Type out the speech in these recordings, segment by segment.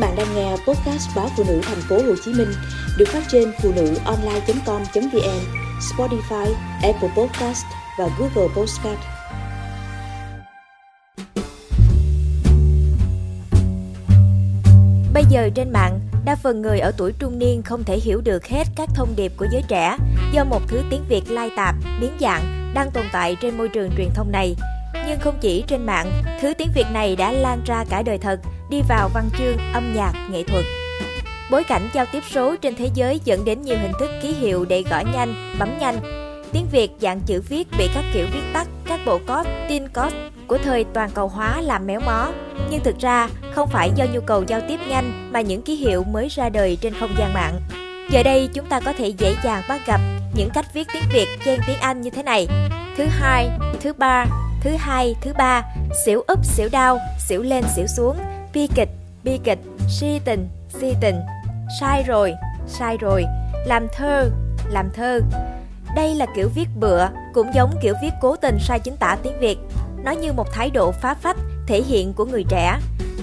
bạn đang nghe podcast báo phụ nữ thành phố Hồ Chí Minh được phát trên phụ nữ online.com.vn, Spotify, Apple Podcast và Google Podcast. Bây giờ trên mạng, đa phần người ở tuổi trung niên không thể hiểu được hết các thông điệp của giới trẻ do một thứ tiếng Việt lai tạp, biến dạng đang tồn tại trên môi trường truyền thông này. Nhưng không chỉ trên mạng, thứ tiếng Việt này đã lan ra cả đời thật, đi vào văn chương, âm nhạc, nghệ thuật. Bối cảnh giao tiếp số trên thế giới dẫn đến nhiều hình thức ký hiệu để gõ nhanh, bấm nhanh. Tiếng Việt dạng chữ viết bị các kiểu viết tắt, các bộ code, tin code của thời toàn cầu hóa làm méo mó. Nhưng thực ra, không phải do nhu cầu giao tiếp nhanh mà những ký hiệu mới ra đời trên không gian mạng. Giờ đây chúng ta có thể dễ dàng bắt gặp những cách viết tiếng Việt chen tiếng Anh như thế này. Thứ hai, thứ ba, thứ hai, thứ ba, xỉu úp, xỉu đau, xỉu lên, xỉu xuống, bi kịch, bi kịch, si tình, si tình, sai rồi, sai rồi, làm thơ, làm thơ. Đây là kiểu viết bựa, cũng giống kiểu viết cố tình sai chính tả tiếng Việt. Nó như một thái độ phá phách, thể hiện của người trẻ.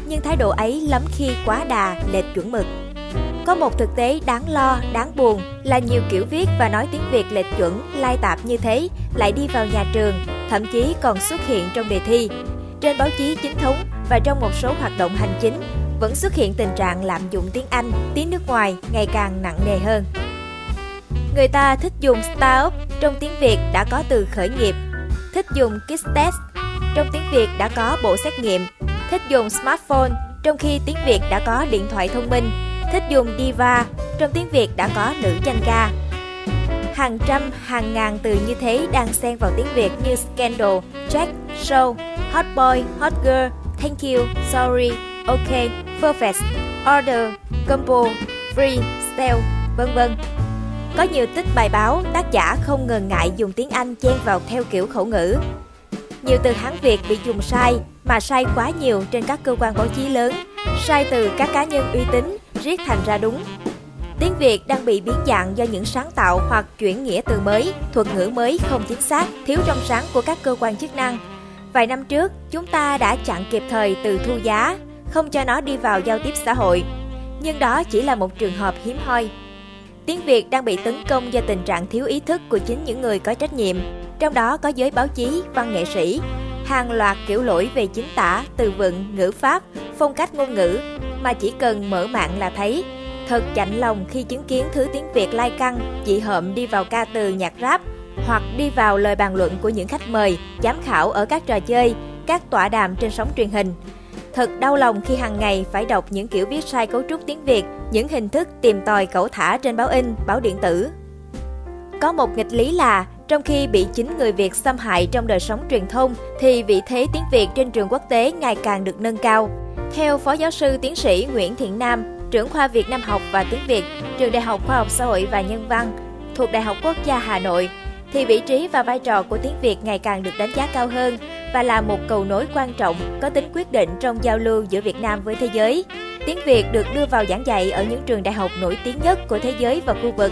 Nhưng thái độ ấy lắm khi quá đà, lệch chuẩn mực. Có một thực tế đáng lo, đáng buồn là nhiều kiểu viết và nói tiếng Việt lệch chuẩn, lai tạp như thế lại đi vào nhà trường, thậm chí còn xuất hiện trong đề thi. Trên báo chí chính thống và trong một số hoạt động hành chính vẫn xuất hiện tình trạng lạm dụng tiếng Anh, tiếng nước ngoài ngày càng nặng nề hơn. Người ta thích dùng startup trong tiếng Việt đã có từ khởi nghiệp, thích dùng kit test trong tiếng Việt đã có bộ xét nghiệm, thích dùng smartphone trong khi tiếng Việt đã có điện thoại thông minh, thích dùng diva trong tiếng Việt đã có nữ danh ca. Hàng trăm, hàng ngàn từ như thế đang xen vào tiếng Việt như scandal, check, show, hot boy, hot girl, thank you, sorry, ok, perfect, order, combo, free, style, vân vân. Có nhiều tích bài báo, tác giả không ngần ngại dùng tiếng Anh chen vào theo kiểu khẩu ngữ. Nhiều từ Hán Việt bị dùng sai, mà sai quá nhiều trên các cơ quan báo chí lớn, sai từ các cá nhân uy tín, riết thành ra đúng. Tiếng Việt đang bị biến dạng do những sáng tạo hoặc chuyển nghĩa từ mới, thuật ngữ mới không chính xác, thiếu trong sáng của các cơ quan chức năng. Vài năm trước, chúng ta đã chặn kịp thời từ thu giá, không cho nó đi vào giao tiếp xã hội. Nhưng đó chỉ là một trường hợp hiếm hoi. Tiếng Việt đang bị tấn công do tình trạng thiếu ý thức của chính những người có trách nhiệm, trong đó có giới báo chí, văn nghệ sĩ. Hàng loạt kiểu lỗi về chính tả, từ vựng, ngữ pháp, phong cách ngôn ngữ mà chỉ cần mở mạng là thấy. Thật chạnh lòng khi chứng kiến thứ tiếng Việt lai căng, chị hợm đi vào ca từ nhạc rap hoặc đi vào lời bàn luận của những khách mời, giám khảo ở các trò chơi, các tọa đàm trên sóng truyền hình. Thật đau lòng khi hàng ngày phải đọc những kiểu viết sai cấu trúc tiếng Việt, những hình thức tìm tòi cẩu thả trên báo in, báo điện tử. Có một nghịch lý là, trong khi bị chính người Việt xâm hại trong đời sống truyền thông, thì vị thế tiếng Việt trên trường quốc tế ngày càng được nâng cao. Theo Phó Giáo sư Tiến sĩ Nguyễn Thiện Nam, trưởng khoa Việt Nam học và tiếng Việt, trường Đại học Khoa học Xã hội và Nhân văn, thuộc Đại học Quốc gia Hà Nội, thì vị trí và vai trò của tiếng Việt ngày càng được đánh giá cao hơn và là một cầu nối quan trọng có tính quyết định trong giao lưu giữa Việt Nam với thế giới. Tiếng Việt được đưa vào giảng dạy ở những trường đại học nổi tiếng nhất của thế giới và khu vực,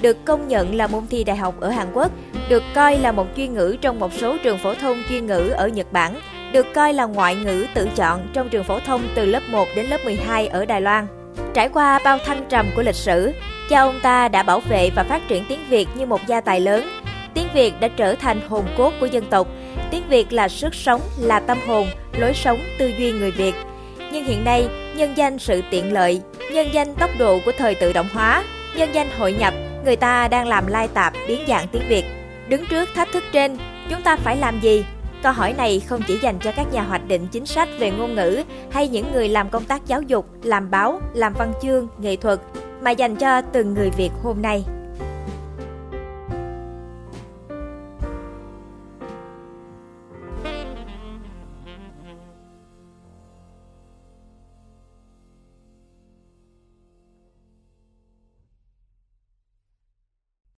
được công nhận là môn thi đại học ở Hàn Quốc, được coi là một chuyên ngữ trong một số trường phổ thông chuyên ngữ ở Nhật Bản, được coi là ngoại ngữ tự chọn trong trường phổ thông từ lớp 1 đến lớp 12 ở Đài Loan. Trải qua bao thăng trầm của lịch sử, cha ông ta đã bảo vệ và phát triển tiếng Việt như một gia tài lớn. Tiếng Việt đã trở thành hồn cốt của dân tộc. Tiếng Việt là sức sống, là tâm hồn, lối sống, tư duy người Việt. Nhưng hiện nay, nhân danh sự tiện lợi, nhân danh tốc độ của thời tự động hóa, nhân danh hội nhập, người ta đang làm lai tạp biến dạng tiếng Việt. Đứng trước thách thức trên, chúng ta phải làm gì? Câu hỏi này không chỉ dành cho các nhà hoạch định chính sách về ngôn ngữ hay những người làm công tác giáo dục, làm báo, làm văn chương, nghệ thuật, mà dành cho từng người Việt hôm nay.